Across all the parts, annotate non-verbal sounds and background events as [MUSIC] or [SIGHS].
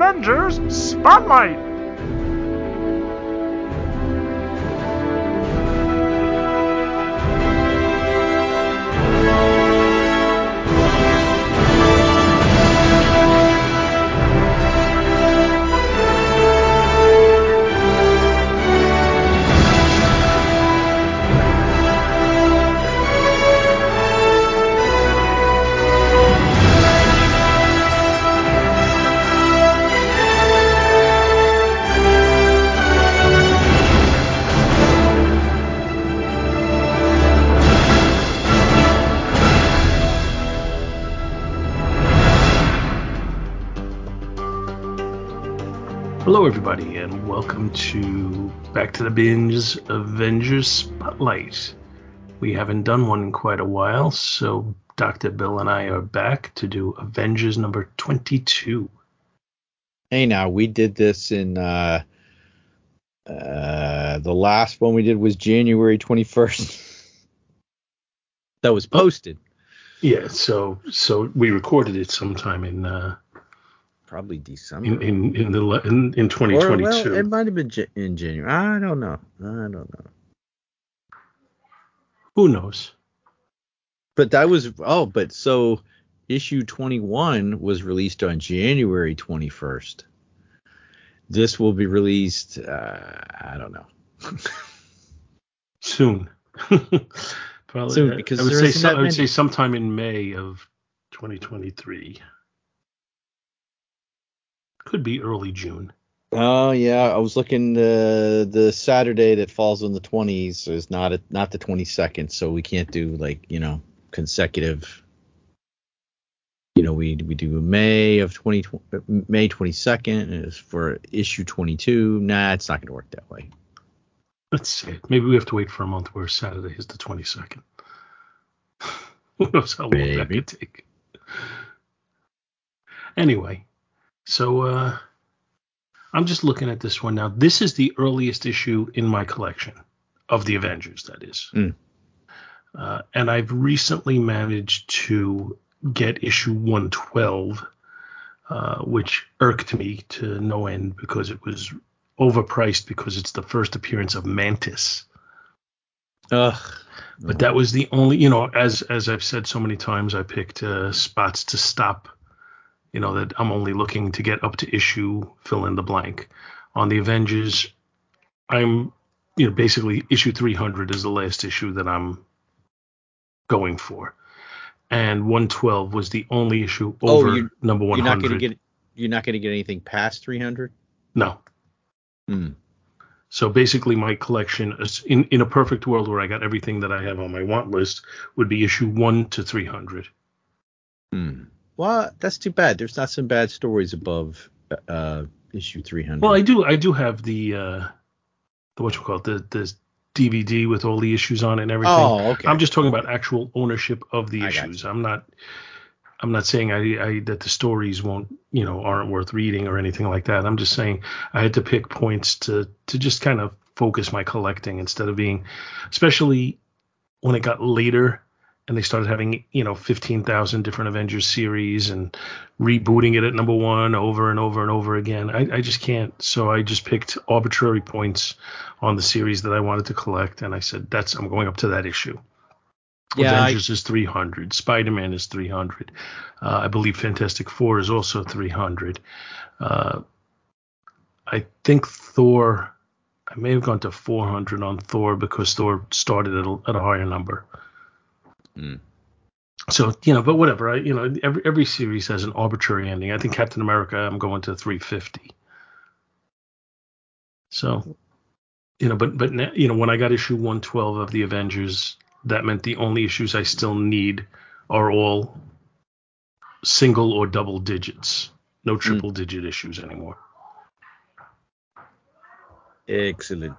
Avengers Spotlight! To the Bins Avengers Spotlight. We haven't done one in quite a while, so Dr. Bill and I are back to do Avengers number 22. Hey, now we did this in uh, uh, the last one we did was January 21st. [LAUGHS] that was posted. Yeah, so so we recorded it sometime in uh, Probably December. in, in in the in, in 2022. Or, well, it might have been in January. I don't know. I don't know. Who knows? But that was oh, but so issue 21 was released on January 21st. This will be released. Uh, I don't know. [LAUGHS] Soon. [LAUGHS] Probably. Soon, because I would say so- I would say sometime in May of 2023. Could be early June. Oh yeah, I was looking the the Saturday that falls on the 20s is not a, not the 22nd, so we can't do like you know consecutive. You know, we we do May of 20 May 22nd is for issue 22. Nah, it's not going to work that way. Let's see. Maybe we have to wait for a month where Saturday is the 22nd. [LAUGHS] Who knows how long that Maybe. could take. Anyway, so uh, I'm just looking at this one now. This is the earliest issue in my collection of the Avengers, that is. Mm. Uh, and I've recently managed to get issue 112, uh, which irked me to no end because it was overpriced because it's the first appearance of Mantis. Ugh. But that was the only, you know, as as I've said so many times, I picked uh, spots to stop. You know that I'm only looking to get up to issue fill in the blank. On the Avengers, I'm, you know, basically issue 300 is the last issue that I'm going for, and 112 was the only issue Oh, over you- number You're 100. not going to get you're not going to get anything past 300. no. Hmm. So basically, my collection, is in in a perfect world where I got everything that I have on my want list, would be issue one to 300. Hmm. Well, that's too bad. There's not some bad stories above uh, issue 300. Well, I do. I do have the uh, the what you call it, the the DVD with all the issues on it and everything. Oh, okay. I'm just talking about actual ownership of the I issues. I'm not. I'm not saying I, I that the stories won't you know aren't worth reading or anything like that. I'm just saying I had to pick points to to just kind of focus my collecting instead of being, especially when it got later and they started having you know 15,000 different Avengers series and rebooting it at number one over and over and over again. I, I just can't. So I just picked arbitrary points on the series that I wanted to collect, and I said that's I'm going up to that issue. Yeah, I- Avengers is 300. Spider-Man is 300. Uh, I believe Fantastic Four is also 300. Uh, I think Thor. I may have gone to 400 on Thor because Thor started at a, at a higher number. Hmm. So you know, but whatever. I you know every every series has an arbitrary ending. I think Captain America. I'm going to 350. So you know, but but you know when I got issue 112 of the Avengers, that meant the only issues I still need are all single or double digits. No triple digit issues anymore. Excellent.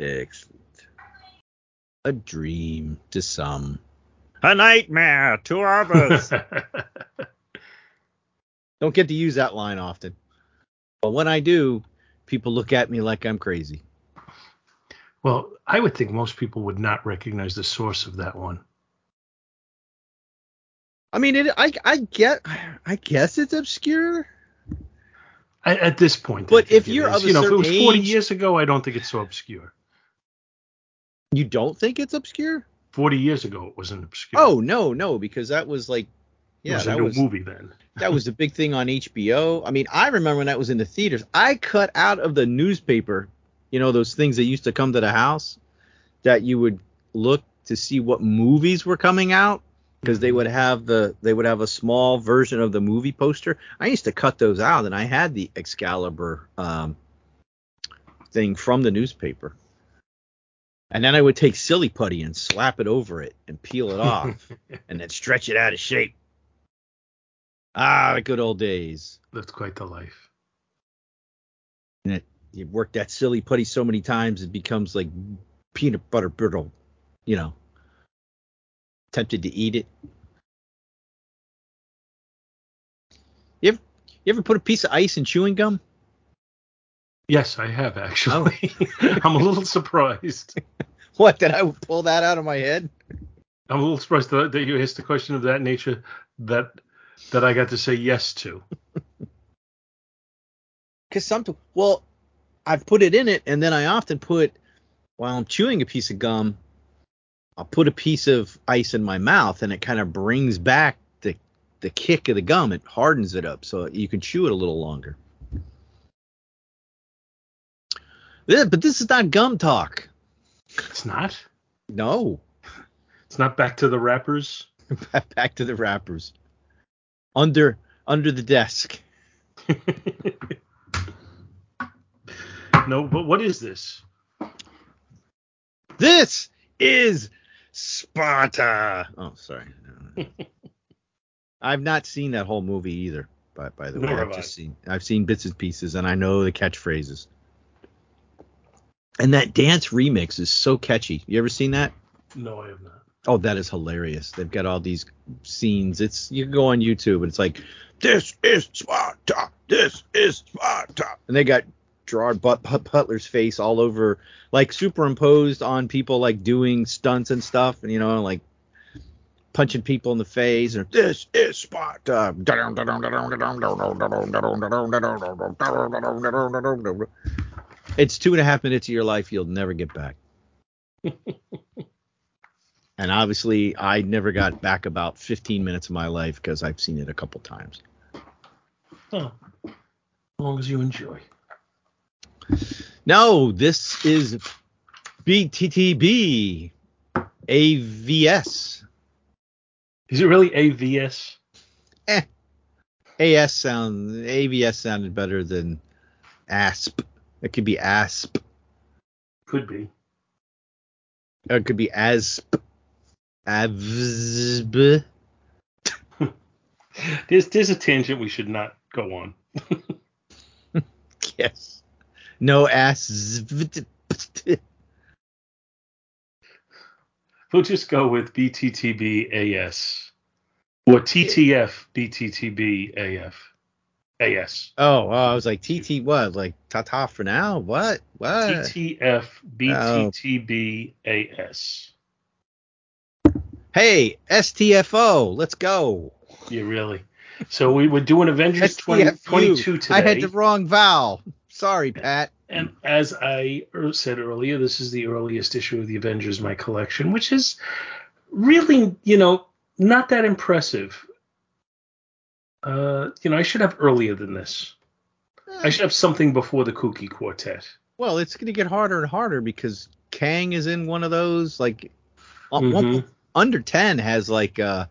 Excellent. A dream to some. A nightmare to others. [LAUGHS] Don't get to use that line often. But when I do, people look at me like I'm crazy. well, I would think most people would not recognize the source of that one. I mean, it, I I get I guess it's obscure. At, at this point, But if you're of a you know, if it was certain 40 age- years ago, I don't think it's so obscure. You don't think it's obscure? 40 years ago, it wasn't obscure. Oh no, no, because that was like, it yeah, was a that new was movie then. [LAUGHS] that was the big thing on HBO. I mean, I remember when that was in the theaters. I cut out of the newspaper, you know, those things that used to come to the house that you would look to see what movies were coming out because they would have the they would have a small version of the movie poster. I used to cut those out, and I had the Excalibur um, thing from the newspaper. And then I would take silly putty and slap it over it and peel it off [LAUGHS] and then stretch it out of shape. Ah, the good old days. Lived quite the life. And it, you work that silly putty so many times it becomes like peanut butter brittle, you know. Tempted to eat it. You ever, you ever put a piece of ice in chewing gum? Yes, I have actually. Oh. [LAUGHS] I'm a little surprised. [LAUGHS] What, did I pull that out of my head? I'm a little surprised that, that you asked a question of that nature that that I got to say yes to. [LAUGHS] Because some, well, I've put it in it, and then I often put, while I'm chewing a piece of gum, I'll put a piece of ice in my mouth, and it kind of brings back the the kick of the gum. It hardens it up, so you can chew it a little longer. Yeah, but this is not gum talk. It's not. No, It's not back to the wrappers. [LAUGHS] back to the wrappers. Under under the desk. [LAUGHS] no, but what is this? This is Sparta. Oh, sorry. [LAUGHS] I've not seen that whole movie either. By, by the way, Nor I've have I. just seen I've seen bits and pieces, and I know the catchphrases. And that dance remix is so catchy. You ever seen that? No, I have not. Oh, that is hilarious. They've got all these scenes. It's you can go on YouTube and it's like, this is Sparta, this is Sparta, and they got Gerard But- But- Butler's face all over, like superimposed on people like doing stunts and stuff, and you know, like punching people in the face, or this is spot Sparta. It's two and a half minutes of your life you'll never get back. [LAUGHS] And obviously, I never got back about 15 minutes of my life because I've seen it a couple times. Oh, as long as you enjoy. No, this is BTTB AVS. Is it really AVS? Eh. AS sound AVS sounded better than ASP. It could be ASP. Could be. It could be ASP. AVSB. [LAUGHS] There's there's a tangent we should not go on. [LAUGHS] Yes. No ass. [LAUGHS] We'll just go with BTTB-AS or TTF BTTB-AF. AS. Oh, oh, I was like TT what? Like ta-ta for now? What? What? TTF BTTB-AS. Hey, STFO, let's go. Yeah, really. So we were doing Avengers 20, 22 today. I had the wrong vowel. Sorry, Pat. And as I er- said earlier, this is the earliest issue of the Avengers My Collection, which is really, you know, not that impressive. Uh, you know, I should have earlier than this. I should have something before the Kooky Quartet. Well, it's going to get harder and harder because Kang is in one of those. Like, uh, one- Mhm. under 10 has like uh,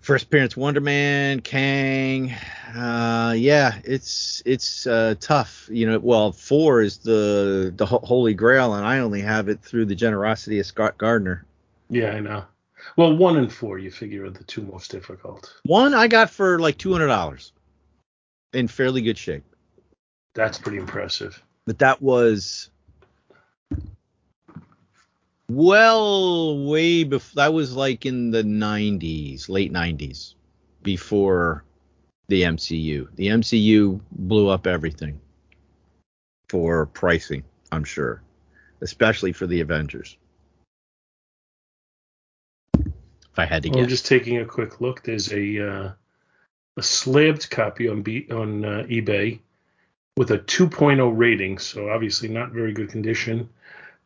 first appearance Wonder Man, Kang. Uh, yeah, it's it's uh, tough. You know, well, four is the the Holy Grail, and I only have it through the generosity of Scott Gardner. Yeah, I know. Well, one and four, you figure, are the two most difficult. One I got for like two hundred dollars, in fairly good shape. That's pretty impressive. but that was well way before that was like in the 90s late 90s before the MCU the MCU blew up everything for pricing I'm sure especially for the Avengers if I had to Well, I'm just taking a quick look. There's a uh, a slabbed copy on B, on uh, eBay with a 2.0 rating, so obviously not very good condition.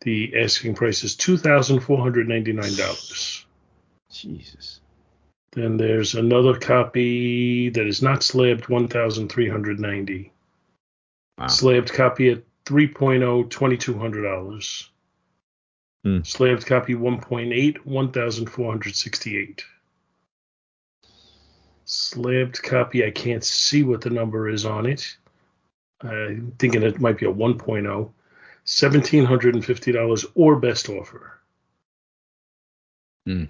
The asking price is two thousand four hundred ninety nine dollars. Jesus. Then there's another copy that is not slabbed, one thousand three hundred ninety. Wow. Slabbed copy at 3.0, $2,200. Hmm. Slabbed copy 1.8, 1,468. Slabbed copy, I can't see what the number is on it. I'm thinking it might be a 1.0. $1,750 or best offer. Hmm.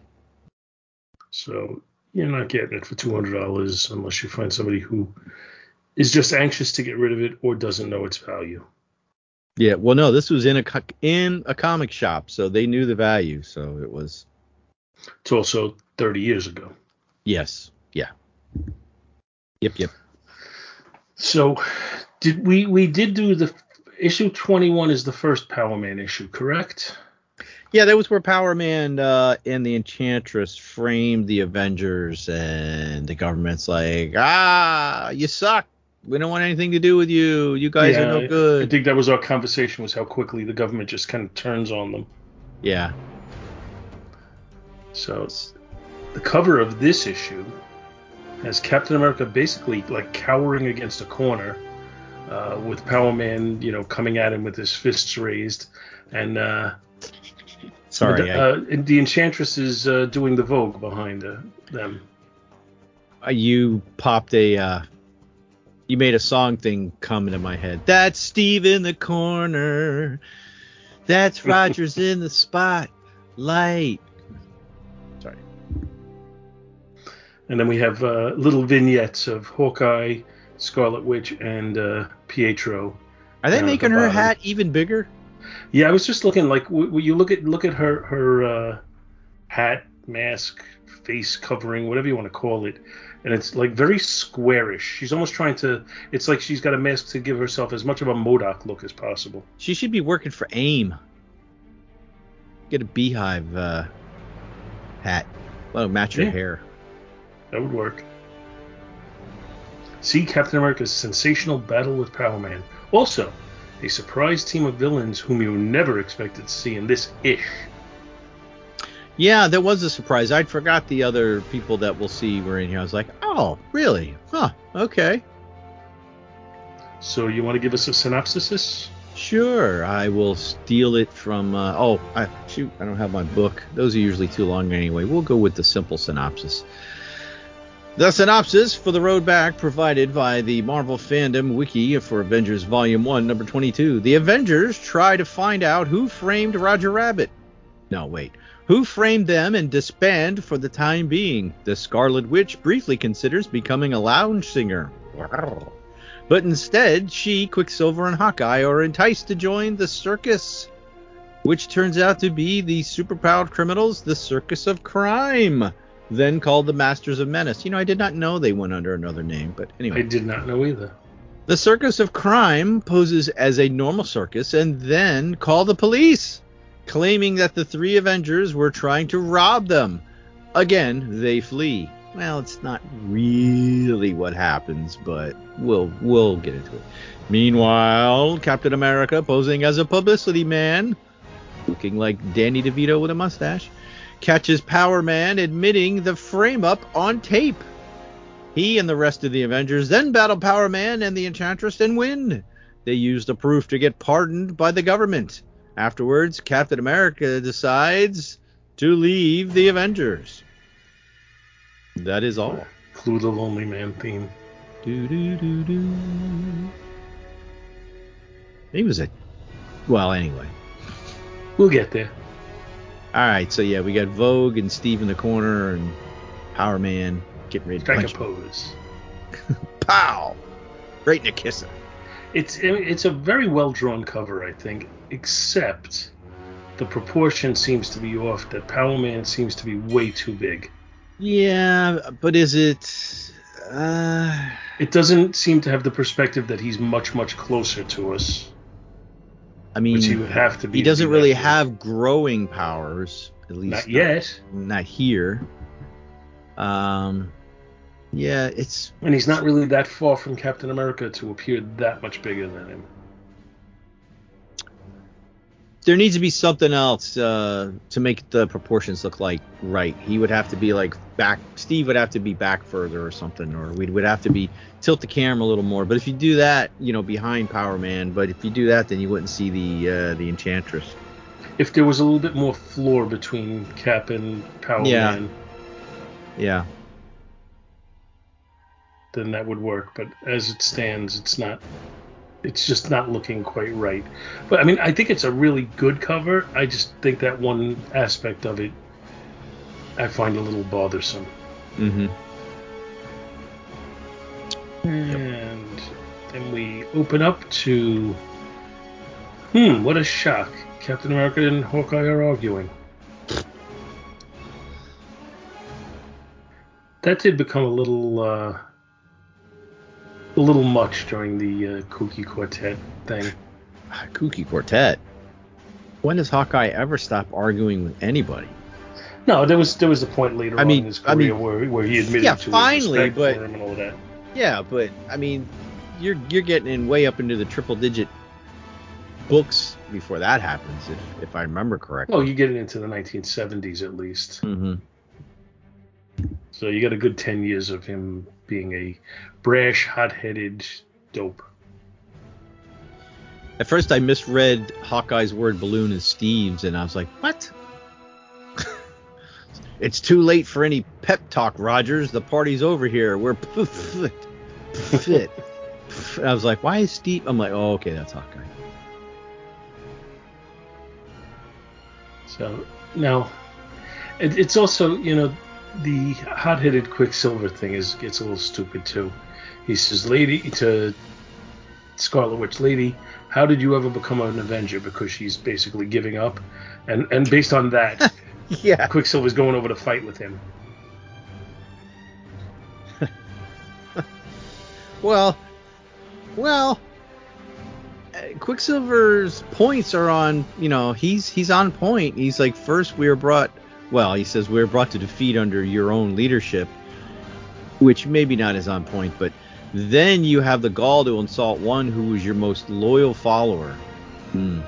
So you're not getting it for $200 unless you find somebody who is just anxious to get rid of it or doesn't know its value. Yeah. Well, no, this was in a co- in a comic shop, so they knew the value. So it was It's also 30 years ago. yes. Yeah. Yep. Yep. So did we we did do the issue 21 is the first Power Man issue, correct? Yeah, that was where Power Man uh, and the Enchantress framed the Avengers, and the government's like, ah, you suck. We don't want anything to do with you. You guys are I- no I think that was our conversation was how quickly the government just kind of turns on them. Yeah. So the cover of this issue has Captain America basically like cowering against a corner, uh, with Power Man, you know, coming at him with his fists raised, and uh, Sorry, I, uh, and the Enchantress is uh, doing the Vogue behind uh, them. uh, you popped a. You made a song thing come into my head. That's Steve in the corner. That's [LAUGHS] Rogers in the spotlight. Sorry. And then we have uh, little vignettes of Hawkeye, Scarlet Witch, and uh, Pietro. Are they making her hat even bigger? Yeah, I was just looking like w- w- you look at look at her her uh, hat, mask, face covering, whatever you want to call it, and it's like very squarish. She's almost trying to. It's like she's got a mask to give herself as much of a MODOK look as possible. She should be working for AIM. Get a beehive uh, hat. Well, match her Yeah. hair. That would work. See Captain America's sensational battle with Power Man. Also, a surprise team of villains whom you never expected to see in this ish. Yeah, that was a surprise. I'd forgot the other people that we'll see were in here. I was like, oh, really? Huh? Okay. So you want to give us a synopsis? Sure, I will steal it from. Uh, oh, I, shoot, I don't have my book. Those are usually too long anyway. We'll go with the simple synopsis. The synopsis for the road back provided by the Marvel Fandom Wiki for Avengers Volume 1, number 22. The Avengers try to find out who framed Roger Rabbit. No, wait. Who framed them and disband for the time being? The Scarlet Witch briefly considers becoming a lounge singer. But instead, she, Quicksilver, and Hawkeye are enticed to join the circus, which turns out to be the superpowered criminals, the Circus of Crime, then called the Masters of Menace. You know, I did not know they went under another name, but anyway. I did not know either. The Circus of Crime poses as a normal circus and then call the police, claiming that the three Avengers were trying to rob them. Again, they flee. Well, it's not really what happens, but we'll we'll get into it. Meanwhile, Captain America posing as a publicity man, looking like Danny DeVito with a mustache, catches Power Man admitting the frame up on tape. He and the rest of the Avengers then battle Power Man and the Enchantress and win. They use the proof to get pardoned by the government. Afterwards, Captain America decides to leave the Avengers. That is all. Clue the Lonely Man theme. Do, do, do, do. He was a. Well, anyway. We'll get there. All right, so yeah, we got Vogue and Steve in the corner and Power Man getting ready to Strike a pose. [LAUGHS] Pow! Right in the kisser. It's it's a very well drawn cover, I think, except the proportion seems to be off. That Power Man seems to be way too big. Yeah, but is it? Uh, It doesn't seem to have the perspective that he's much much closer to us, I mean, he would have to be. he doesn't really have growing powers, at least Not yet. not here. Um, Yeah, it's And he's not really that far from Captain America to appear that much bigger than him. There needs to be something else uh, to make the proportions look like right. He would have to be like back. Steve would have to be back further or something, or we would have to be tilt the camera a little more. But if you do that, you know, behind Power Man. But if you do that, then you wouldn't see the uh, the Enchantress. If there was a little bit more floor between Cap and Power Yeah. Man, Yeah, then that would work. But as it stands, it's not. It's just not looking quite right. But I mean, I think it's a really good cover. I just think that one aspect of it, I find a little bothersome. mm-hmm. And then we open up to. Hmm, what a shock. Captain America and Hawkeye are arguing. That did become a little. Uh, a little much during the uh, Kooky Quartet thing. [SIGHS] Kooky Quartet. When does Hawkeye ever stop arguing with anybody? No, there was there was a point later I on mean- in his I career mean, where, where he admitted yeah, to his finally, but- and all that. Yeah, but I mean, you're you're getting in way up into the triple digit books before that happens, if if I remember correctly. Well, you get it into the 1970s at least. mm-hmm. So you got a good 10 years of him being a brash, hot-headed dope. At first, I misread Hawkeye's word balloon as Steve's, and I was like, what? [LAUGHS] it's too late for any pep talk, Rogers. The party's over here. We're [LAUGHS] fit. fit. I was like, why is Steve? I'm like, oh, okay, that's Hawkeye. So now, it, it's also you know the hot-headed Quicksilver thing is gets a little stupid too. He says, "Lady to Scarlet Witch, lady, how did you ever become an Avenger?" Because she's basically giving up, and and based on that, [LAUGHS] Yeah. Quicksilver's going over to fight with him. [LAUGHS] Well, well, Quicksilver's points are on. You know, he's he's on point. He's like, first we were brought. Well, he says we were brought to defeat under your own leadership, which maybe not is on point, but then you have the gall to insult one who was your most loyal follower. Hmm.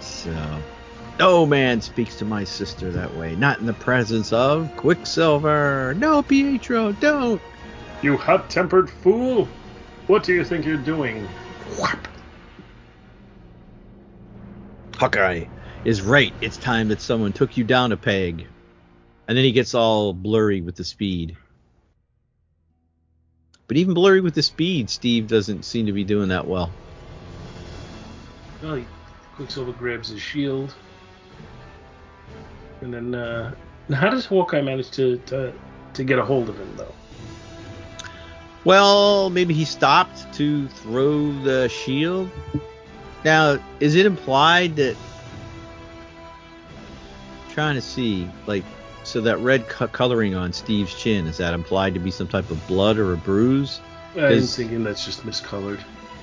So, no man speaks to my sister that way, not in the presence of Quicksilver. No, Pietro, don't. You hot-tempered fool! What do you think you're doing? Whap! Hawkeye is right. It's time that someone took you down a peg. And then he gets all blurry with the speed. But even blurry with the speed, Steve doesn't seem to be doing that well. Well, he, Quicksilver grabs his shield, and then uh, how does Hawkeye manage to, to to get a hold of him though? Well, maybe he stopped to throw the shield. Now, is it implied that trying to see like so that red co- coloring on Steve's chin is that implied to be some type of blood or a bruise? I'm thinking that's just miscolored.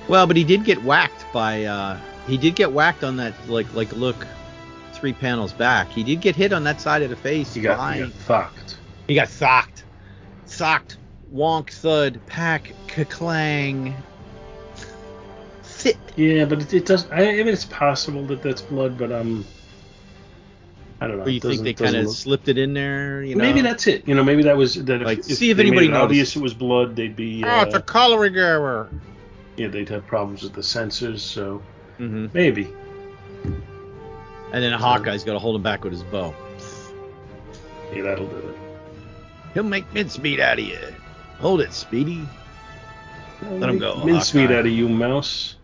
Well, but he did get whacked by uh he did get whacked on that like like look three panels back. He did get hit on that side of the face. He got, he got fucked. He got socked. Socked. Wonk thud. Pack clang. Sit. Yeah, but it, it does. I, I mean, it's possible that that's blood, but um, I don't know. Or you think they kind of look- slipped it in there? You know. Maybe that's it. You know, maybe that was that. Like, if, see if they made anybody it obvious noticed. it was blood, they'd be. Oh, Uh, it's a coloring error. yeah, they'd have problems with the censors. So hmm maybe. And then Hawkeye's got to hold him back with his bow. Yeah, that'll do it. He'll make mincemeat out of you. Hold it, Speedy. Let him go, Mincemeat out of you, mouse.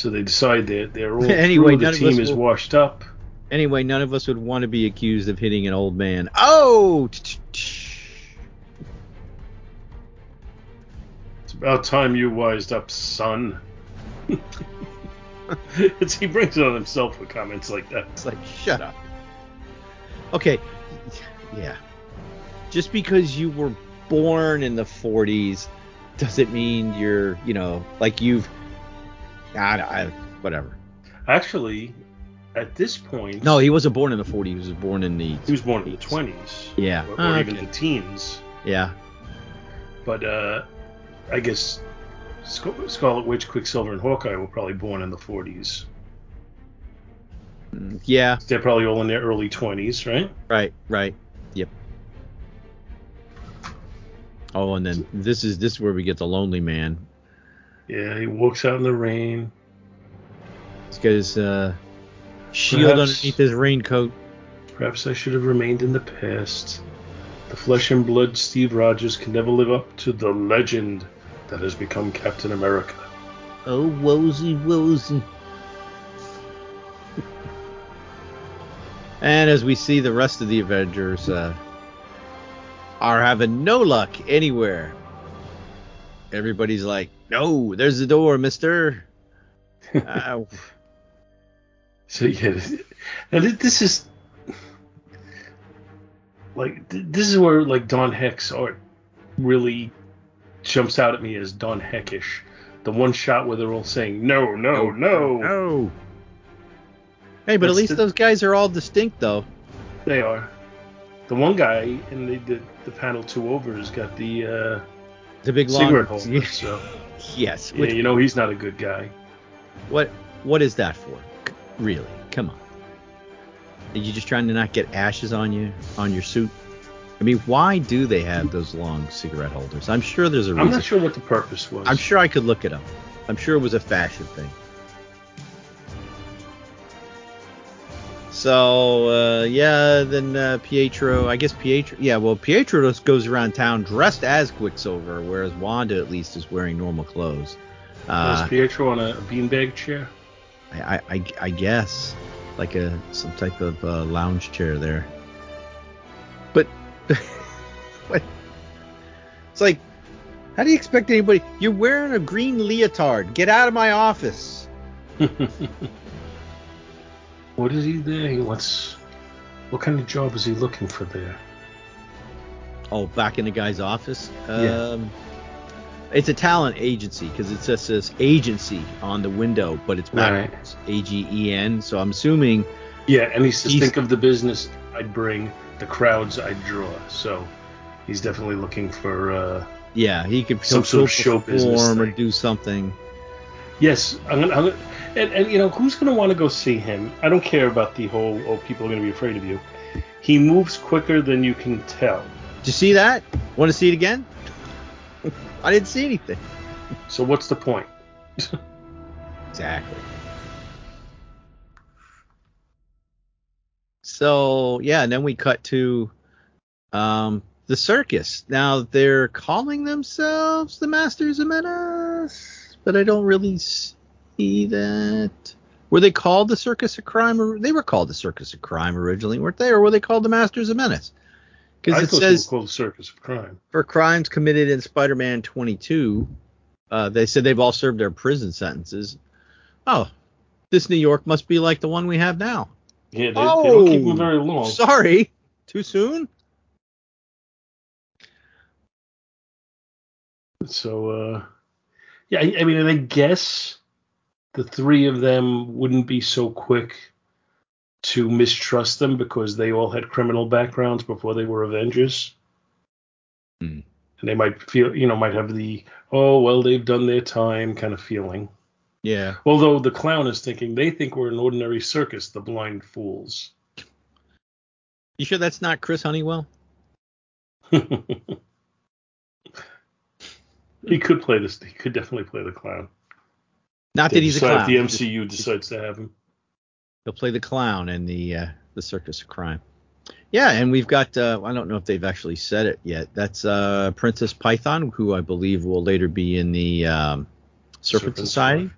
So they decide that they're all [LAUGHS] Anyway, the team is will- washed up. Anyway, none of us would want to be accused of hitting an old man. Oh! [LAUGHS] It's about time you wised up, son. [LAUGHS] it's, he brings it on himself with comments like that. It's like, shut up. Okay, yeah. Just because you were born in the 40s doesn't mean you're, you know, like you've. I, I, whatever. Actually, at this point, No, he wasn't born in the 40s. He was born in the. he was born in the 20s. Yeah. Or, or Ah, even okay. the teens. Yeah. But uh, I guess Sc- Scarlet Witch, Quicksilver, and Hawkeye were probably born in the 40s. Mm, Yeah. They're probably all in their early 20s, right? Right. Right. Yep. Oh, and then this is this is where we get the lonely man. Yeah, he walks out in the rain. He's got his uh, shield Perhaps- underneath his raincoat. Perhaps I should have remained in the past. The flesh and blood Steve Rogers can never live up to the legend that has become Captain America. Oh, wosy, wosy. [LAUGHS] and as we see the rest of the Avengers uh, are having no luck anywhere. Everybody's like, no, there's the door, mister. [LAUGHS] Uh, So yeah, and this is like this is where like Don Heck's art really jumps out at me as Don Heckish. The one shot where they're all saying no, no, no. no. Hey, but at least the- those guys are all distinct, though. They are. The one guy in the the, the panel two over has got the uh, The big long cigarette holder. [LAUGHS] So yes. yeah, you know he's not a good guy. What what is that for? Really? Come on. Are you just trying to not get ashes on you on your suit? I mean, why do they have those long cigarette holders? I'm sure there's a I'm not sure what the purpose was. I'm sure I could look it up. I'm sure it was a fashion thing. So uh, yeah, then uh, Pietro. I guess Pietro. Yeah, well, Pietro just goes around town dressed as Quicksilver, whereas Wanda at least is wearing normal clothes. Uh, Pietro on a, beanbag chair? I, I, I, I guess like a some type of uh, lounge chair there. But [LAUGHS] what? It's like, how do you expect anybody? You're wearing a green leotard. Get out of my office. [LAUGHS] what is he there? He wants. What kind of job is he looking for there? Oh, back in the guy's office. Yeah. Um, it's a talent agency because it says says agency on the window, but it's Right. backwards. A G E N. So I'm assuming Yeah, and he says, think of the business I'd bring, the crowds I'd draw. So he's definitely looking for. Uh, yeah he could Some sort of show business or thing. do something. Yes, I'm gonna. I'm gonna and, and you know who's gonna want to go see him? I don't care about the whole. Oh, people are gonna be afraid of you. He moves quicker than you can tell. Did you see that? Want to see it again? [LAUGHS] I didn't see anything. So what's the point? [LAUGHS] Exactly. So yeah, and then we cut to um, the circus. Now they're calling themselves the Masters of Menace, but I don't really see that. Were they called the Circus of Crime? Or they were called the Circus of Crime originally, weren't they? Or were they called the Masters of Menace? Because it says called the Circus of Crime. for crimes committed in Spider-Man 22, uh, they said they've all served their prison sentences. Oh, this New York must be like the one we have now. Yeah, they, they don't keep Oh, them very long. Sorry, too soon. So, uh, yeah, I, I mean, and I guess the three of them wouldn't be so quick to mistrust them because they all had criminal backgrounds before they were Avengers. Hmm. And they might feel, you know, might have the, oh, well, they've done their time kind of feeling. Yeah. Although the clown is thinking they think we're an ordinary circus, the blind fools. You sure that's not Chris Honeywell? [LAUGHS] he could play this. He could definitely play the clown. Not They that he's a clown. The MCU decides to have him. He'll play the clown in the uh, the Circus of Crime. Yeah, and we've got uh, I don't know if they've actually said it yet. That's uh, Princess Python, who I believe will later be in the um, Serpent, Serpent Society. Squad.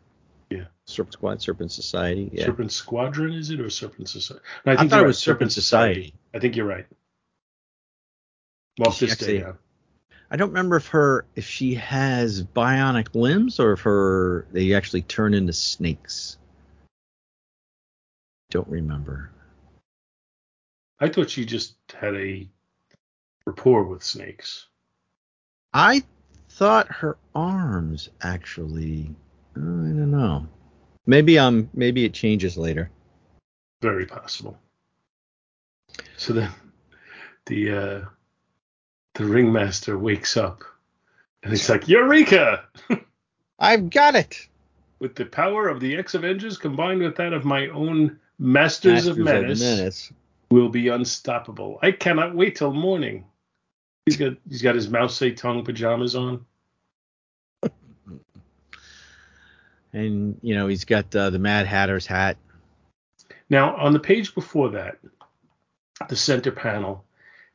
Yeah. Serpent Squad, Serpent Society. Yeah. Serpent Squadron, is it, or Serpent Society? No, I I think thought you're it right. was Serpent Society. I think you're right. Well, this actually- day, yeah. I don't remember if her if she has bionic limbs or if her they actually turn into snakes. Don't remember. I thought she just had a rapport with snakes. I thought her arms actually. I don't know. Maybe um maybe it changes later. Very possible. So then the uh, the ringmaster wakes up and he's like, Eureka! [LAUGHS] I've got it. With the power of the X Avengers combined with that of my own Masters, Masters of, Menace, of Menace, will be unstoppable. I cannot wait till morning. He's got he's got his Mao Zedong pajamas on. [LAUGHS] and you know he's got uh, the Mad Hatter's hat. Now on the page before that, the center panel,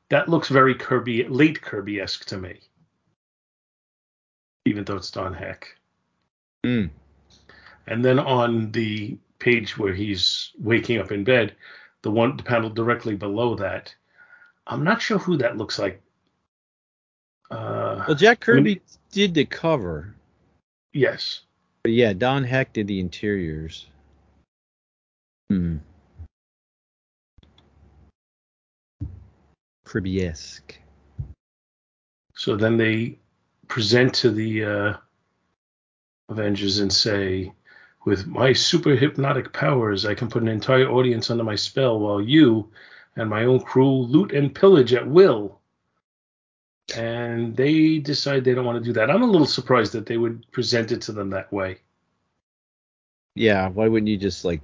that looks very Kirby, late Kirby-esque to me, even though it's Don Heck. Mm. And then on the page where he's waking up in bed, the one the panel directly below that, I'm not sure who that looks like. Uh, well, Jack Kirby I mean, did the cover. Yes. But yeah, Don Heck did the interiors. Hmm. Kirby-esque. So then they present to the uh, Avengers and say, with my super hypnotic powers, I can put an entire audience under my spell while you and my own crew loot and pillage at will. And they decide they don't want to do that. I'm a little surprised that they would present it to them that way. Yeah, why wouldn't you just like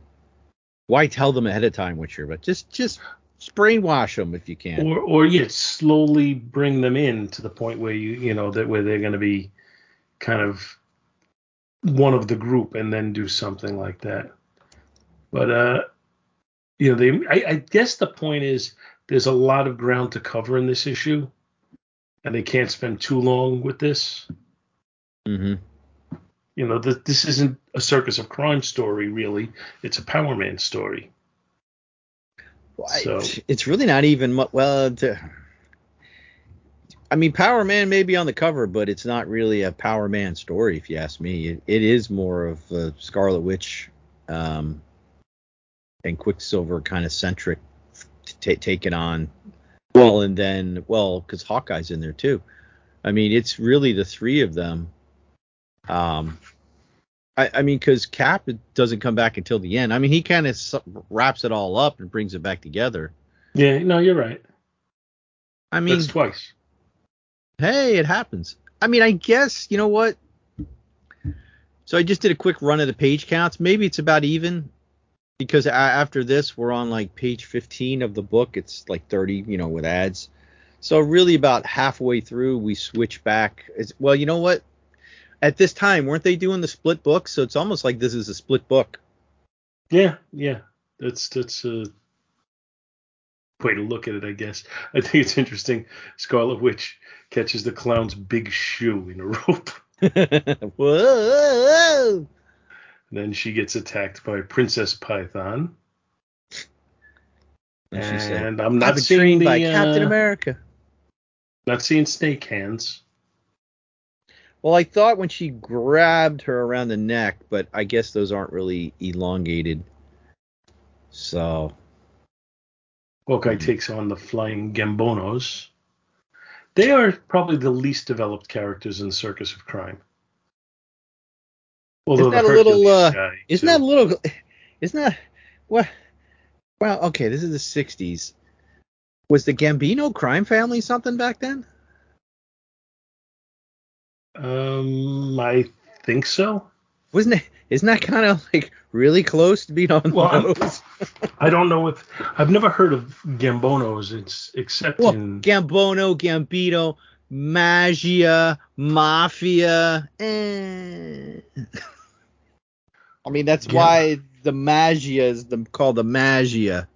why tell them ahead of time what you're but just just brainwash them if you can. Or or yeah, slowly bring them in to the point where you you know that where they're going to be kind of one of the group and then do something like that. But uh, you know, they I, I guess the point is there's a lot of ground to cover in this issue, and they can't spend too long with this. Mm-hmm. You know, the, this isn't a circus of crime story, really. It's a Power Man story. So. it's really not even well. To, I mean, Power Man may be on the cover, but it's not really a Power Man story, if you ask me. it, it is more of a Scarlet Witch um, and Quicksilver kind of centric, t- taking on. Well, and then well, because Hawkeye's in there too. I mean, it's really the three of them. Um, I, I mean, because Cap doesn't come back until the end. I mean, he kind of wraps it all up and brings it back together. Yeah, no, you're right. I mean, That's twice hey, it happens. I mean, I guess you know what. So I just did a quick run of the page counts. Maybe it's about even because after this we're on like page 15 of the book. It's like 30, you know, with ads. So really about halfway through we switch back. It's, well, you know what? At this time, weren't they doing the split book? So it's almost like this is a split book. Yeah, yeah. That's that's a way to look at it, I guess. I think it's interesting. Scarlet Witch catches the clown's big shoe in a [LAUGHS] rope. [LAUGHS] Whoa! Then she gets attacked by Princess Python. And, and said, I'm not seeing the, by Captain uh, America. Not seeing snake hands. Well, I thought when she grabbed her around the neck, but I guess those aren't really elongated. So. Hawkeye mm-hmm. takes on the flying Gambonnos. They are probably the least developed characters in the Circus of Crime. Although isn't that a little? Uh, isn't that a little? Isn't that? Well, well, okay. This is the '60s. Was the Gambino crime family something back then? Um, I think so. Wasn't it? Isn't that kind of like really close to being on well, those? I don't know if I've never heard of Gambonnos. It's except well, in Gambonno, Gambino, Maggia, Mafia. Eh. [LAUGHS] I mean, that's yeah. why the Maggia is the, called the Maggia.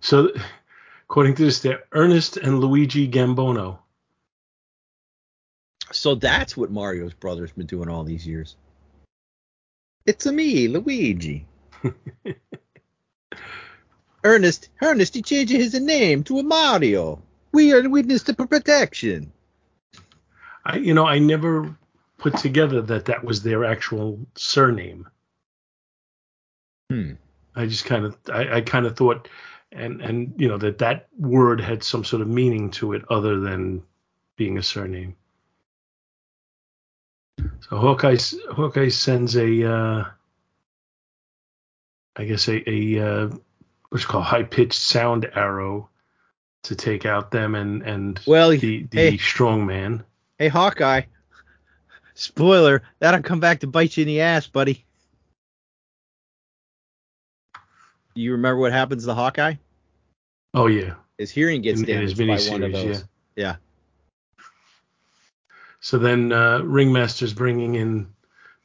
So, according to this, they're Ernest and Luigi Gambonno. So that's what Mario's brother's been doing all these years. It's a me, Luigi. [LAUGHS] Ernest, Ernest, he changed his name to a Mario. We are the witness to protection. I, you know, I never put together that that was their actual surname. Hmm. I just kind of, I, I kind of thought, and and you know that that word had some sort of meaning to it other than being a surname. So Hawkeye Hawkeye sends a uh, I guess a, a uh, what's called high pitched sound arrow to take out them and and Well, the the hey. strong man. Hey, Hawkeye. Spoiler, that'll come back to bite you in the ass, buddy. You remember what happens to Hawkeye? Oh yeah, His hearing gets In- in damaged by one of those. Yeah. So then uh, Ringmaster's bringing in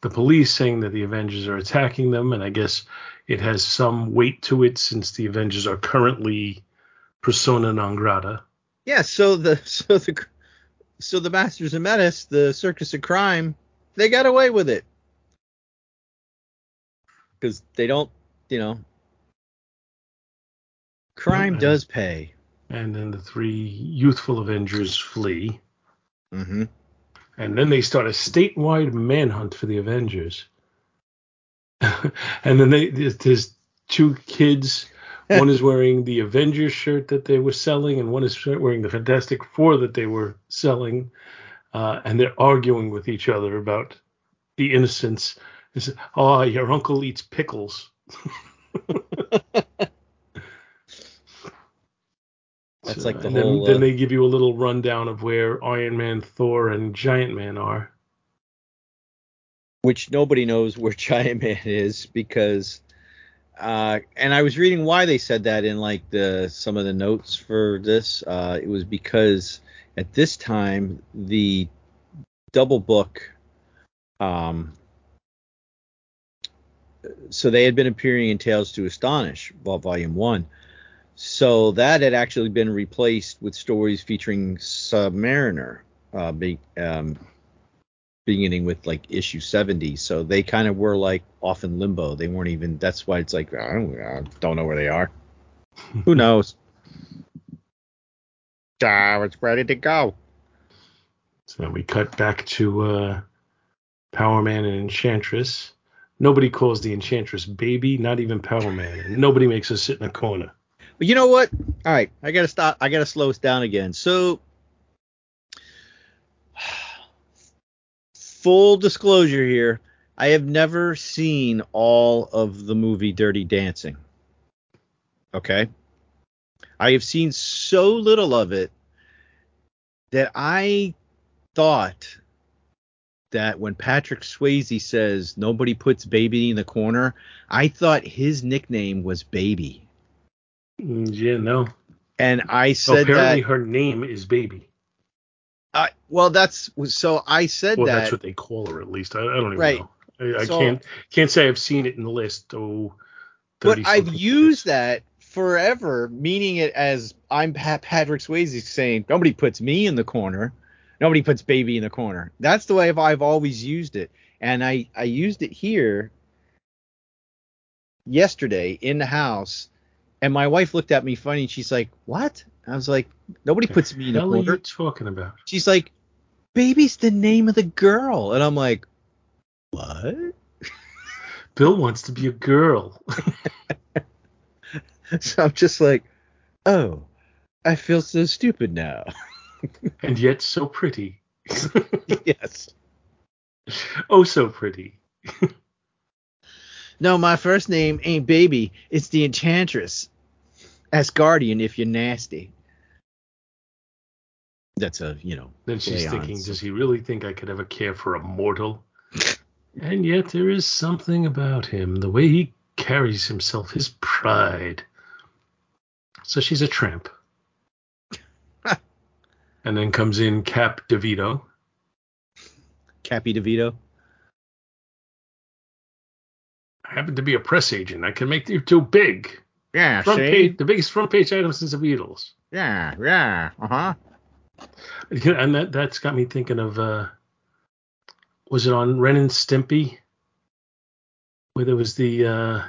the police, saying that the Avengers are attacking them, and I guess it has some weight to it since the Avengers are currently persona non grata. Yeah, so the [LAUGHS] so the so the Masters of Menace, the Circus of Crime, they got away with it. Cuz they don't, you know, crime Yeah. does pay. And then the three youthful Avengers flee, Mhm. And then they start a statewide manhunt for the Avengers. [LAUGHS] and then they there's- two kids. [LAUGHS] One is wearing the Avengers shirt that they were selling, and one is wearing the Fantastic Four that they were selling. Uh, and they're arguing with each other about the innocence. Say, oh, your uncle eats pickles. [LAUGHS] That's So- like the and whole, Then, uh, then they give you a little rundown of where Iron Man, Thor, and Giant Man are. which nobody knows where [LAUGHS] Giant Man is because uh and I was reading why they said that in like the some of the notes for this. Uh it was because at this time the double book um so they had been appearing in Tales to Astonish vol- volume 1 so that had actually been replaced with stories featuring Submariner uh be, um beginning with like issue 70 so they kind of were like off in limbo they weren't even that's why it's like i don't, I don't know where they are [LAUGHS] who knows ah, it's ready to go So then we cut back to uh, Power Man and Enchantress. Nobody calls the Enchantress baby, not even Power Man. And nobody makes her sit in a corner. But you know what? All right i gotta stop i gotta slow us down again. So [SIGHS] full disclosure here i have never seen all of the movie dirty dancing. Okay? I have seen so little of it that i thought that when patrick swayze says nobody puts baby in the corner i thought his nickname was baby Mm, yeah, no. and i So said apparently that her name is Baby. I well, that's so I said Well, that. that's what they call her at least. I, I don't even Right. know. I, I So- can't can't say I've seen it in the list. Oh, but I've used that forever, meaning it as I'm Pat Patrick Swayze saying nobody puts me in the corner, nobody puts baby in the corner. That's the way I've, I've always used it, and I I used it here yesterday in the house, and my wife looked at me funny. and She's like, "What?" I was like, "Nobody puts me in the hell are corner." you talking about? She's like, "Baby's the name of the girl," and I'm like, "What?" [LAUGHS] Bill wants to be a girl. [LAUGHS] So I'm just like, oh, I feel so stupid now. [LAUGHS] and yet so pretty. yes. oh, so pretty. No, my first name ain't Baby. It's the Enchantress. Asgardian if you're nasty. That's a, you know. Then she's on thinking, does he really think I could ever care for a mortal? and yet there is something about him, the way he carries himself, his pride. So she's a tramp. [LAUGHS] and then comes in Cap DeVito. Cappy DeVito. I happen to be a press agent. I can make you too big. Yeah, Front see? page, the biggest front page item since the Beatles. Yeah, yeah. Uh-huh. And that that's got me thinking of uh was it on Ren and Stimpy? Where there was the uh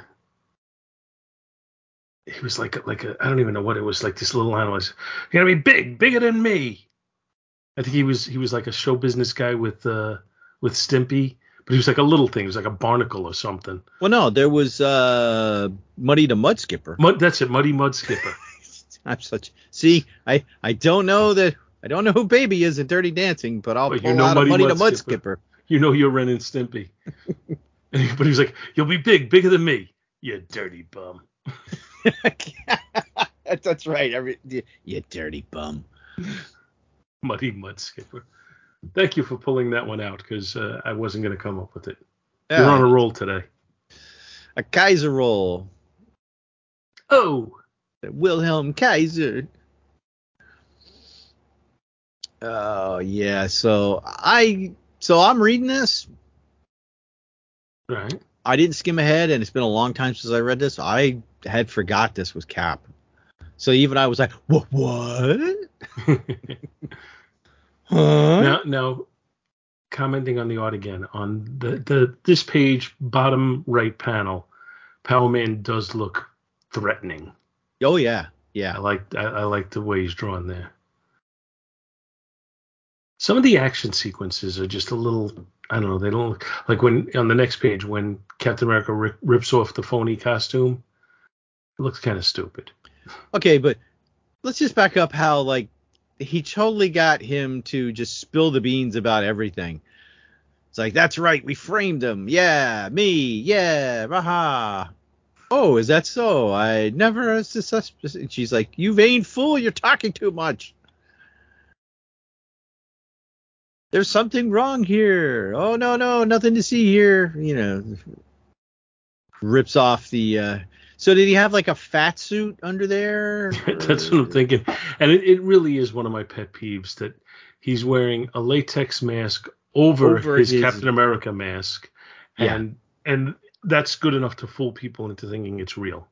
he was like like a I don't even know what it was like this little animal was you're gonna be big, bigger than me. I think he was he was like a show business guy with uh with Stimpy, but he was like a little thing, he was like a barnacle or something. Well, no, there was uh Muddy the Mud Skipper. Mud that's it, Muddy Mud Skipper. [LAUGHS] I'm such. See, I I don't know that I don't know who Baby is in Dirty Dancing, but I'll But pull you know out Muddy a Muddy Mud the Mud Skipper. Skipper. you know you're Ren and Stimpy. [LAUGHS] [LAUGHS] but he was like, You'll be big, bigger than me. You dirty bum. That's right. Every you dirty bum. Muddy mud skipper. Thank you for pulling that one out because uh, I wasn't going to come up with it. You're on a roll today. A Kaiser roll. Oh. Wilhelm Kaiser. Oh yeah. So I so I'm reading this. Right. I didn't skim ahead, and it's been a long time since I read this. I had forgot this was Cap. So even I was like, what? What? [LAUGHS] huh? Now, now, commenting on the art again on the the this page bottom right panel, Power Man does look threatening. Oh yeah, yeah. I like I, I like the way he's drawn there. Some of the action sequences are just a little I don't know. They don't look like when on the next page when Captain America rip, rips off the phony costume. It looks kind of stupid. Okay, but let's just back up how like he totally got him to just spill the beans about everything. It's like that's right, we framed him. Yeah, me. Yeah, raha. Oh, is that so? I never. Suspected. And she's like, you vain fool, you're talking too much. there's something wrong here. Oh no, no, nothing to see here. You know, rips off the. Uh, so did he have like a fat suit under there? [LAUGHS] That's what I'm thinking, and it, it, really is one of my pet peeves that he's wearing a latex mask over, over his, his, Captain America mask, and yeah. and that's good enough to fool people into thinking it's real.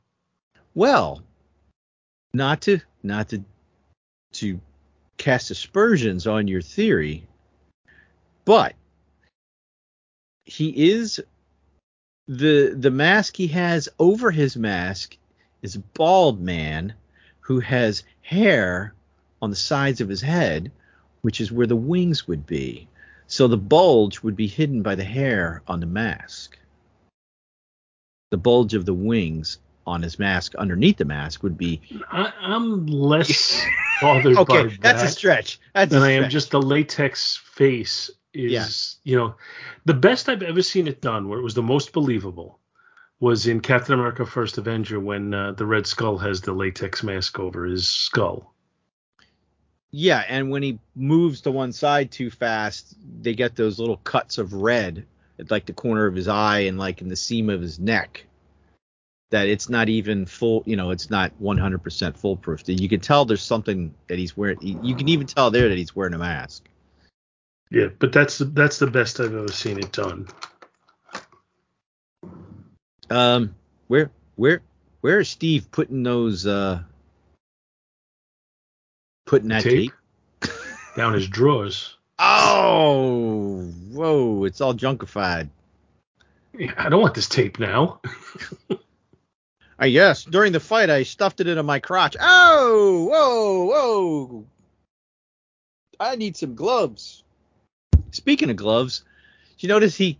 Well, not to not to to cast aspersions on your theory, but he is the the mask he has over his mask is a bald man who has hair on the sides of his head, which is where the wings would be. So the bulge would be hidden by the hair on the mask. The bulge of the wings on his mask underneath the mask would be. I, am less [LAUGHS] bothered okay, by that. that's a stretch. That's than I am just the latex face is yeah. you know the best I've ever seen it done, where it was the most believable, was in Captain America: First Avenger when uh, the Red Skull has the latex mask over his skull. Yeah, and when he moves to one side too fast, they get those little cuts of red at like the corner of his eye and like in the seam of his neck. That it's not even full, you know, it's not 100% foolproof. You can tell there's something that he's wearing. You can even tell there that he's wearing a mask. Yeah, but that's the that's the best I've ever seen it done. Um, where where where is Steve putting those uh putting that tape, tape? [LAUGHS] down his drawers? Oh, whoa! It's all junkified. Yeah, I don't want this tape now. [LAUGHS] I guess during the fight I stuffed it into my crotch. Oh, whoa, whoa! I need some gloves. Speaking of gloves, you notice he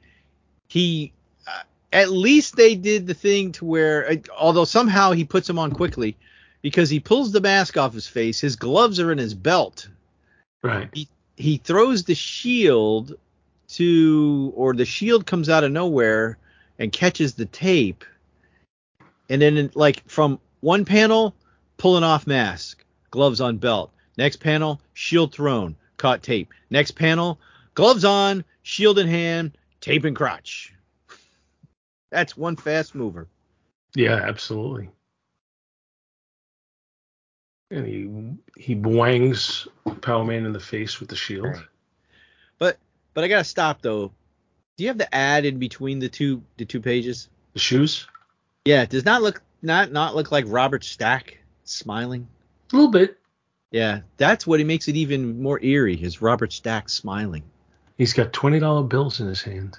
he uh, at least they did the thing to where uh, although somehow he puts them on quickly because he pulls the mask off his face, his gloves are in his belt. Right. He he throws the shield to or the shield comes out of nowhere and catches the tape. And then like from one panel pulling off mask, gloves on belt. Next panel, shield thrown, caught tape. Next panel, Gloves on, shield in hand, tape and crotch. That's one fast mover. Yeah, absolutely. And he he wangs Power Man in the face with the shield. Right. But but I gotta stop though. Do you have the ad in between the two the two pages? The shoes? Yeah, it does not look not not look like Robert Stack smiling. A little bit. Yeah, that's what it makes it even more eerie. Is Robert Stack smiling? He's got twenty dollar bills in his hand.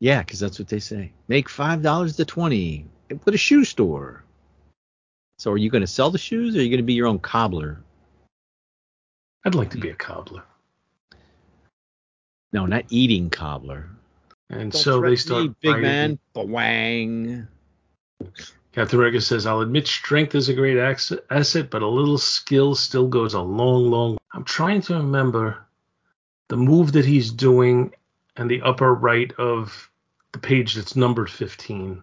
Yeah, because that's what they say. Make five dollars to twenty. Put a shoe store. So are you going to sell the shoes, or are you going to be your own cobbler? I'd like to be a cobbler. No, not eating cobbler. And Don't so they start. Me, big man, bwang. Captain America says, "I'll admit strength is a great asset, but a little skill still goes a long, long." I'm trying to remember the move that he's doing and the upper right of the page that's numbered 15.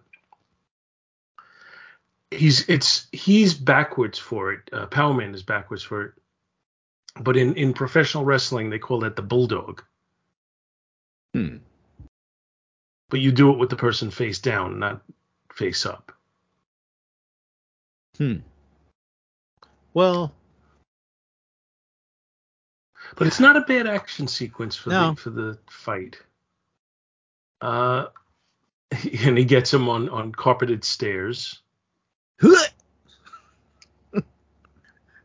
he's it's he's backwards for it. Uh, Powerman is backwards for it. But in in professional wrestling, they call that the bulldog. Hmm. But you do it with the person face down, not face up. Hmm. Well, But it's not a bad action sequence for No. the for the fight. Uh, [LAUGHS] and he gets him on on carpeted stairs. [LAUGHS]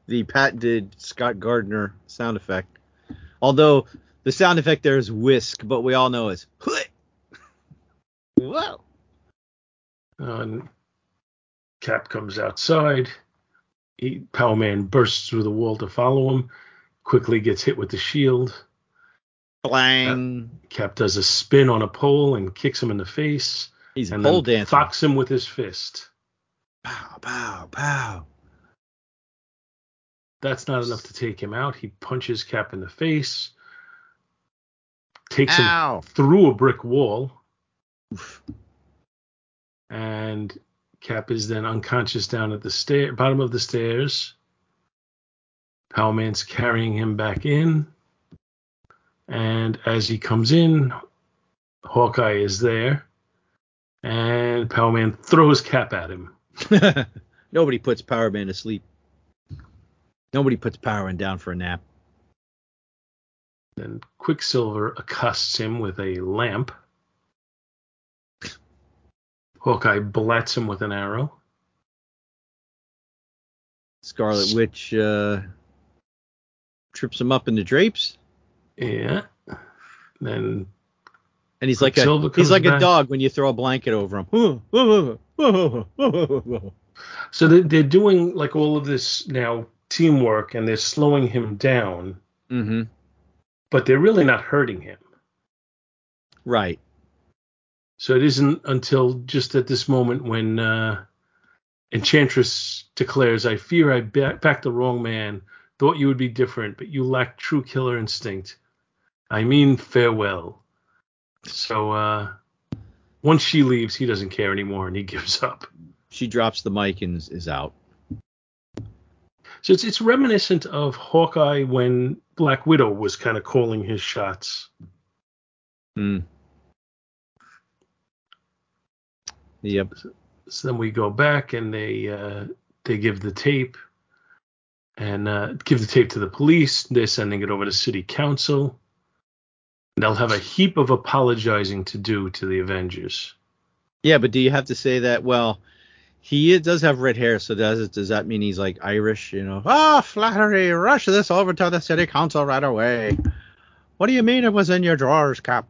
the patented Scott Gardner sound effect. Although the sound effect there is whisk, but we all know it's [LAUGHS] Whoa. And Cap comes outside. He, Power Man bursts through the wall to follow him. Quickly gets hit with the shield. Blang. Cap does a spin on a pole and kicks him in the face. He's and pole then dancing. thocks him with his fist. Pow, pow, pow. That's not enough to take him out. He punches Cap in the face, takes Ow. him through a brick wall, and Cap is then unconscious down at the stair bottom of the stairs. Power Man's carrying him back in, and as he comes in, Hawkeye is there, and Power Man throws Cap at him. [LAUGHS] Nobody puts Power Man to sleep. Nobody puts Power Man down for a nap. Then Quicksilver accosts him with a lamp. Hawkeye blats him with an arrow. Scarlet Witch uh, trips him up in the drapes, Yeah. Then and he's like a he's like a dog when you throw a blanket over him. [LAUGHS] so they- they're doing like all of this now teamwork and they're slowing him down, mm-hmm. but they're really not hurting him. Right. So it isn't until just at this moment when uh, Enchantress declares, I fear I ba- backed the wrong man, thought you would be different, but you lack true killer instinct. I mean, farewell. So uh, once she leaves, he doesn't care anymore and he [LAUGHS] gives up. She drops the mic and is- out. So it's, it's reminiscent of Hawkeye when Black Widow was kind of calling his shots. Mm. Yep. So then we go back and they uh, they give the tape and uh, give the tape to the police. They're sending it over to city council. They'll have a heap of apologizing to do to the Avengers. Yeah, but do you have to say that? Well, he does have red hair, so does does that mean he's like Irish? You know? Ah, flattery! Rush this over to the city council right away. What do you mean it was in your drawers, Cap?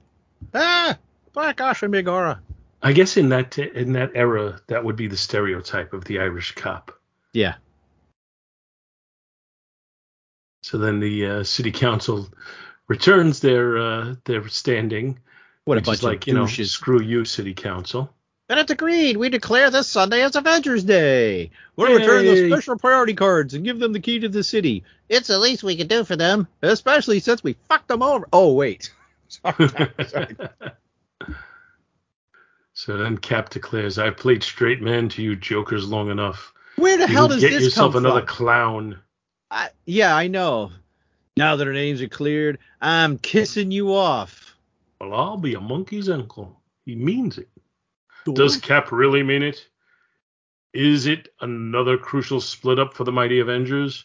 Ah, Black Ocean Bigora. I guess in that in that era, that would be the stereotype of the Irish cop. Yeah. So then the uh, city council returns their uh, their standing, What a bunch like of you know, douches. screw you, city council. Then it's agreed. We declare this Sunday as Avengers Day. We'll return those special priority cards and give them the key to the city. It's the least we can do for them, especially since we fucked them over. Oh wait. [LAUGHS] Sorry. Sorry. [LAUGHS] So then Cap declares, "I've played straight man to you jokers long enough. Where the You hell can does get this yourself come another from? clown." I, yeah, I know. Now that our names are cleared, I'm kissing you off. Well, I'll be a monkey's uncle. He means it. Does Cap really mean it? Is it another crucial split up for the mighty Avengers?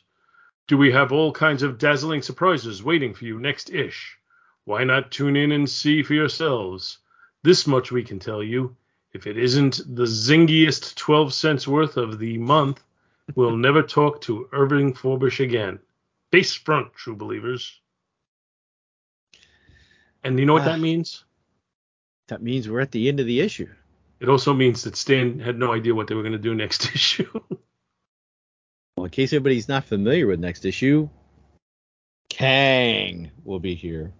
Do we have all kinds of dazzling surprises waiting for you next ish? Why not tune in and see for yourselves? This much we can tell you. If it isn't the zingiest 12 cents worth of the month, we'll never talk to Irving Forbush again. Face front, true believers. And you know what Ah. that means? That means we're at the end of the issue. It also means that Stan had no idea what they were going to do next [LAUGHS] issue. Well, in case anybody's not familiar with next issue, Kang will be here.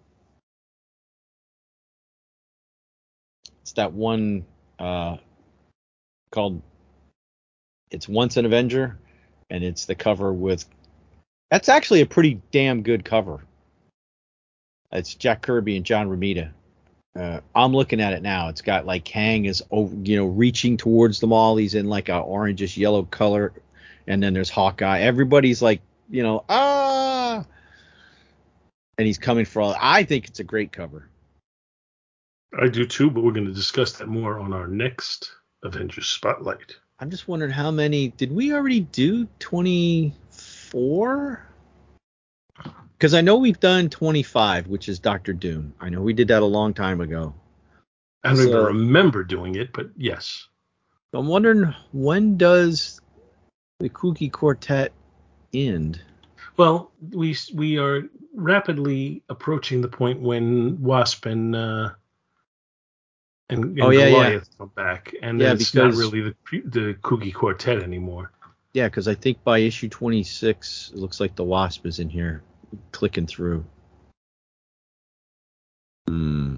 It's that one uh, called It's Once an Avenger, and it's the cover with. That's actually a pretty damn good cover. It's Jack Kirby and John Romita. Uh, I'm looking at it now. It's got like Kang is you know, reaching towards them all. He's in like a orangish yellow color, and then there's Hawkeye. Everybody's like, you know, ah, and he's coming for all. I think it's a great cover. I do too, but we're going to discuss that more on our next Avengers Spotlight. I'm just wondering how many did we already do? 24? Because I know we've done 25, which is Doctor Doom. I know we did that a long time ago. I don't so, even remember doing it, but yes. I'm wondering when does the Kooky Quartet end? Well, we we are rapidly approaching the point when Wasp and uh, and, and oh, yeah, Goliath yeah. come back, and yeah, it's because, not really the the Kooky Quartet anymore. Yeah, because I think by issue 26, it looks like the Wasp is in here clicking through. Hmm.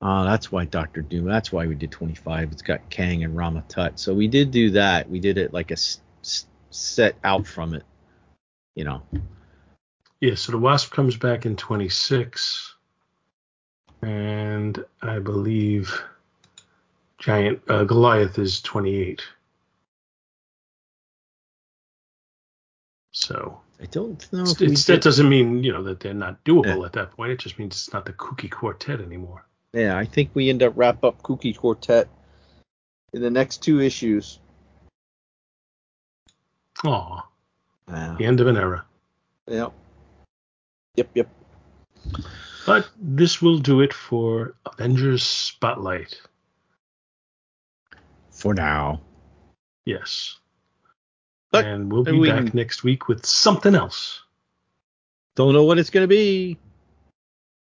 Oh, that's why Doctor Doom. That's why we did 25. It's got Kang and Rama Tut. So we did do that. We did it like a s- s- set out from it. You know. Yeah. So the Wasp comes back in 26, and I believe Giant uh, Goliath is 28. So I don't know. It's, it's, that doesn't mean you know that they're not doable yeah. at that point. It just means it's not the Kooky Quartet anymore. Yeah, I think we end up wrap up Kooky Quartet in the next two issues. Aw. Wow. The end of an era. Yep. Yep, yep. But this will do it for Avengers Spotlight. For now. Yes. But and we'll be we back can... next week with something else. Don't know what it's going to be,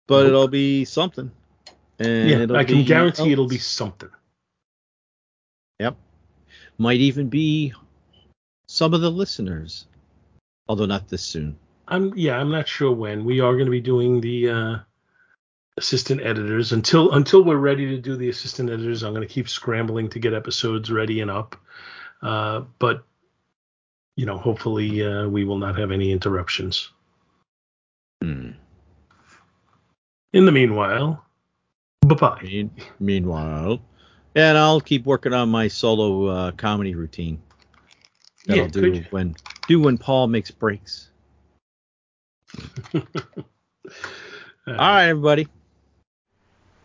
but nope. it'll be something. And yeah, I can guarantee else. it'll be something. Yep. Might even be some of the listeners, although not this soon. I'm yeah, I'm not sure when. We are going to be doing the uh, assistant editors until until we're ready to do the assistant editors. I'm going to keep scrambling to get episodes ready and up. Uh, but you know, hopefully uh, we will not have any interruptions. Hmm. In the meanwhile, bye bye. meanwhile, and I'll keep working on my solo uh, comedy routine. That yeah, I'll do when do when Paul makes breaks. [LAUGHS] All right, everybody.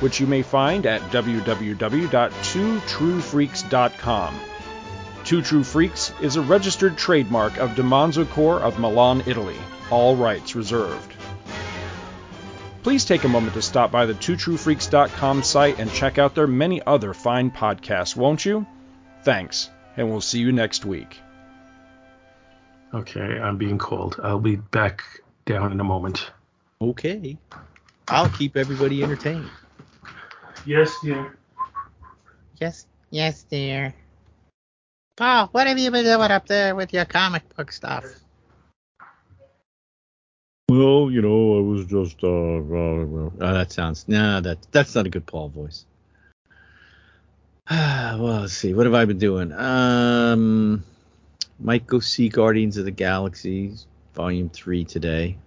which you may find at www.twotruefreaks.com. Two True Freaks is a registered trademark of DiManzo Corp of Milan, Italy. All rights reserved. Please take a moment to stop by the twotruefreaks.com site and check out their many other fine podcasts, won't you? Thanks, and we'll see you next week. Okay, I'm being called. I'll be back down in a moment. Okay. I'll keep everybody entertained. Yes, dear. Yes, yes, dear. Paul, what have you been doing up there with your comic book stuff? Well, you know, I was just uh, uh, uh that sounds nah, that that's not a good Paul voice. [SIGHS] well, let's see. What have I been doing? Um, might go see Guardians of the Galaxy Volume Three today.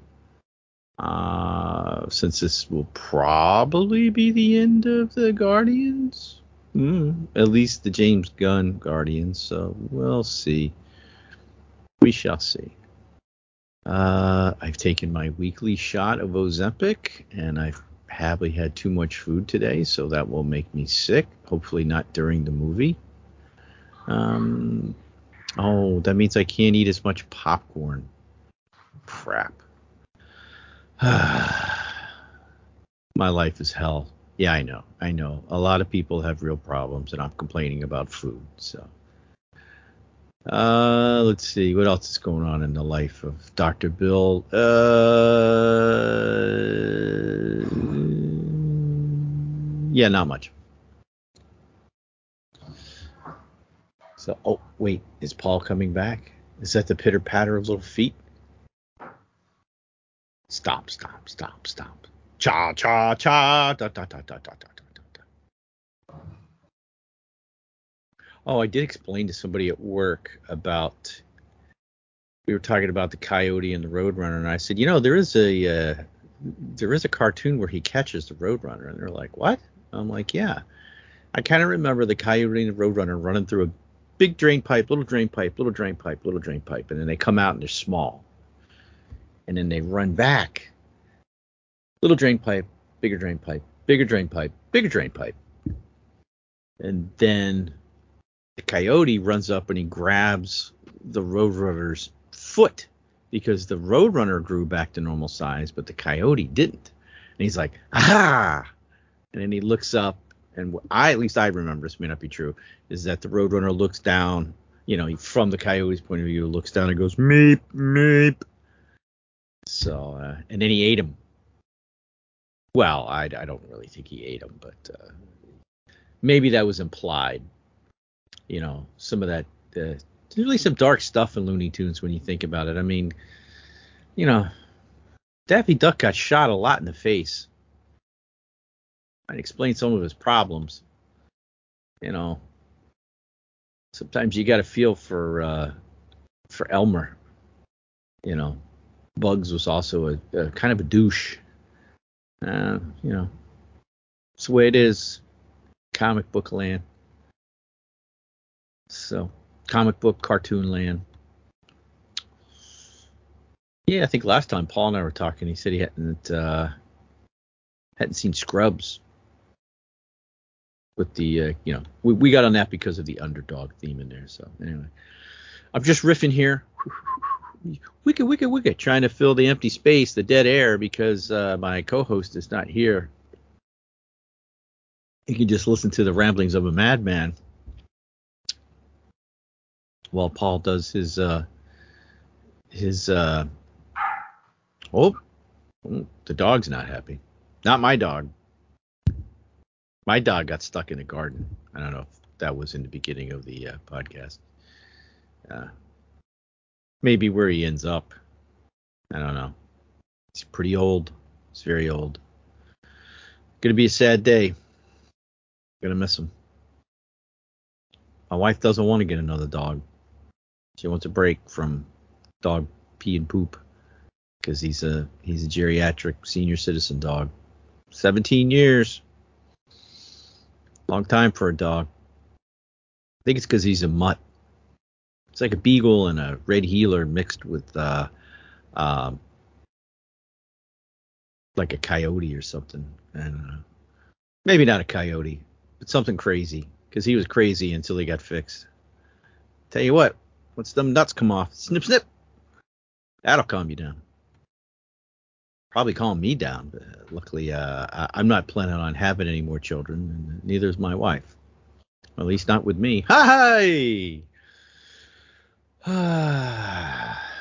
Uh, since this will probably be the end of the Guardians, mm, at least the James Gunn Guardians. So we'll see. We shall see. Uh, I've taken my weekly shot of Ozempic, and I've probably had too much food today, so that will make me sick. Hopefully, not during the movie. Um, oh, that means I can't eat as much popcorn. Crap. [SIGHS] My life is hell. Yeah, I know. I know. A lot of people have real problems, and I'm complaining about food. So, uh, let's see what else is going on in the life of Dr. Bill. Uh, yeah, not much. So, oh wait, is Paul coming back? Is that the pitter patter of little feet? Stop, stop, stop, stop. Cha cha cha da da da da da da da da. Oh, I did explain to somebody at work about we were talking about the coyote and the roadrunner, and I said, you know, there is a uh, there is a cartoon where he catches the roadrunner, and they're like, what? I'm like, yeah. I kind of remember the coyote and the roadrunner running through a big drain pipe, little drain pipe, little drain pipe, little drain pipe, and then they come out and they're small, and then they run back, little drain pipe, bigger drain pipe, bigger drain pipe, bigger drain pipe, and then the coyote runs up and he grabs the roadrunner's foot because the roadrunner grew back to normal size, but the coyote didn't. And he's like, ah! And then he looks up, and I, at least I remember, this may not be true, is that the roadrunner looks down, you know, from the coyote's point of view, looks down and goes, meep, meep. So, uh, and then he ate him. Well, I, I don't really think he ate him, but uh, maybe that was implied. You know, some of that uh, there's really some dark stuff in Looney Tunes when you think about it. I mean, you know, Daffy Duck got shot a lot in the face. Might explain some of his problems. You know, sometimes you got to feel for uh, for Elmer. You know, Bugs was also a, a kind of a douche. Uh, you know, it's the way it is. Comic book land. So comic book cartoon land. Yeah, I think last time Paul and I were talking, he said he hadn't uh, hadn't seen Scrubs. With the uh, you know, we, we got on that because of the underdog theme in there. So anyway, I'm just riffing here. Wicked, wicked, wicked, trying to fill the empty space, the dead air, because uh, my co-host is not here. You can just listen to the ramblings of a madman while Paul does his uh his uh oh the dog's not happy. Not my dog. My dog got stuck in the garden. I don't know if that was in the beginning of the uh, podcast. Uh, maybe where he ends up. I don't know. He's pretty old. He's very old. Gonna be a sad day. Gonna miss him. My wife doesn't want to get another dog. She wants a break from dog pee and poop because he's a he's a geriatric senior citizen dog. 17 years. Long time for a dog. I think it's because he's a mutt. It's like a beagle and a red heeler mixed with uh, um, like a coyote or something. And uh, maybe not a coyote, but something crazy because he was crazy until he got fixed. Tell you what, once them nuts come off, snip, snip, that'll calm you down. Probably calm me down, but luckily uh, I, am not planning on having any more children, and neither is my wife. At least not with me. Hi! 唉。